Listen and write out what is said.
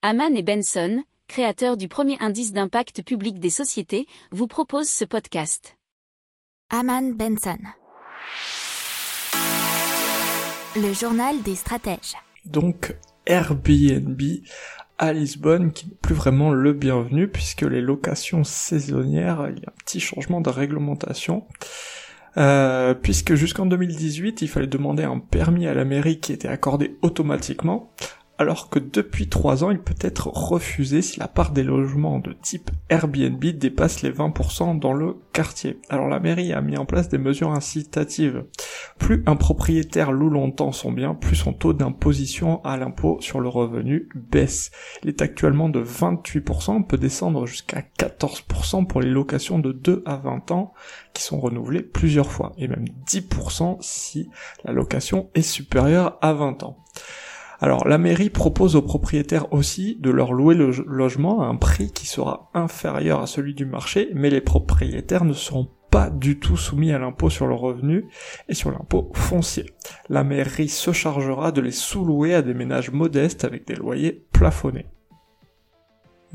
Haman et Benson, créateurs du premier indice d'impact public des sociétés, vous proposent ce podcast. Haman Benson. Le journal des stratèges. Donc Airbnb à Lisbonne qui n'est plus vraiment le bienvenu puisque les locations saisonnières, il y a un petit changement de réglementation. Euh, puisque jusqu'en 2018, il fallait demander un permis à la mairie qui était accordé automatiquement, alors que depuis trois ans, il peut être refusé si la part des logements de type Airbnb dépasse les 20% dans le quartier. Alors la mairie a mis en place des mesures incitatives. Plus un propriétaire loue longtemps son bien, plus son taux d'imposition à l'impôt sur le revenu baisse. Il est actuellement de 28%, peut descendre jusqu'à 14% pour les locations de 2 à 20 ans qui sont renouvelées plusieurs fois, et même 10% si la location est supérieure à 20 ans. Alors la mairie propose aux propriétaires aussi de leur louer le logement à un prix qui sera inférieur à celui du marché, mais les propriétaires ne seront pas du tout soumis à l'impôt sur le revenu et sur l'impôt foncier. La mairie se chargera de les sous-louer à des ménages modestes avec des loyers plafonnés.